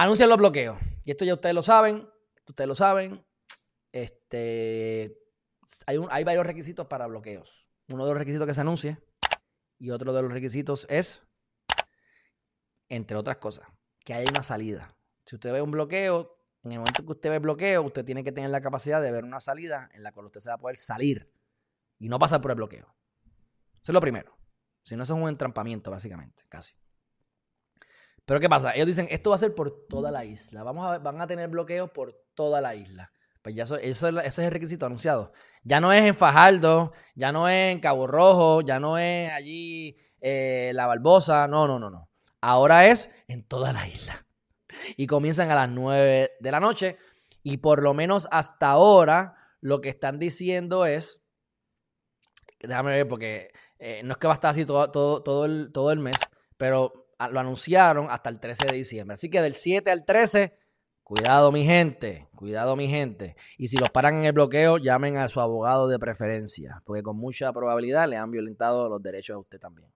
Anuncian los bloqueos. Y esto ya ustedes lo saben. Ustedes lo saben. Este, hay, varios requisitos para bloqueos. Uno de los requisitos que se anuncie. Y otro de los requisitos es, entre otras cosas, que haya una salida. Si usted ve un bloqueo, en el momento que usted ve bloqueo, usted tiene que tener la capacidad de ver una salida en la cual usted se va a poder salir y no pasar por el bloqueo. Eso es lo primero. Si no, eso es un entrampamiento, básicamente, casi. Pero ¿qué pasa? Ellos dicen, esto va a ser por toda la isla. Vamos a, van a tener bloqueos por toda la isla. Pues ya eso, eso, es el requisito anunciado. Ya no es en Fajardo, ya no es en Cabo Rojo, ya no es allí eh, La Barbosa. No, no, no, no. Ahora es en toda la isla. Y comienzan a las 9 de la noche. Y por lo menos hasta ahora, lo que están diciendo es. Déjame ver, porque eh, no es que va a estar así todo, todo, todo, el, todo el mes, pero lo anunciaron hasta el 13 de diciembre. Así que del 7 al 13, cuidado mi gente, cuidado mi gente. Y si los paran en el bloqueo, llamen a su abogado de preferencia, porque con mucha probabilidad le han violentado los derechos a usted también.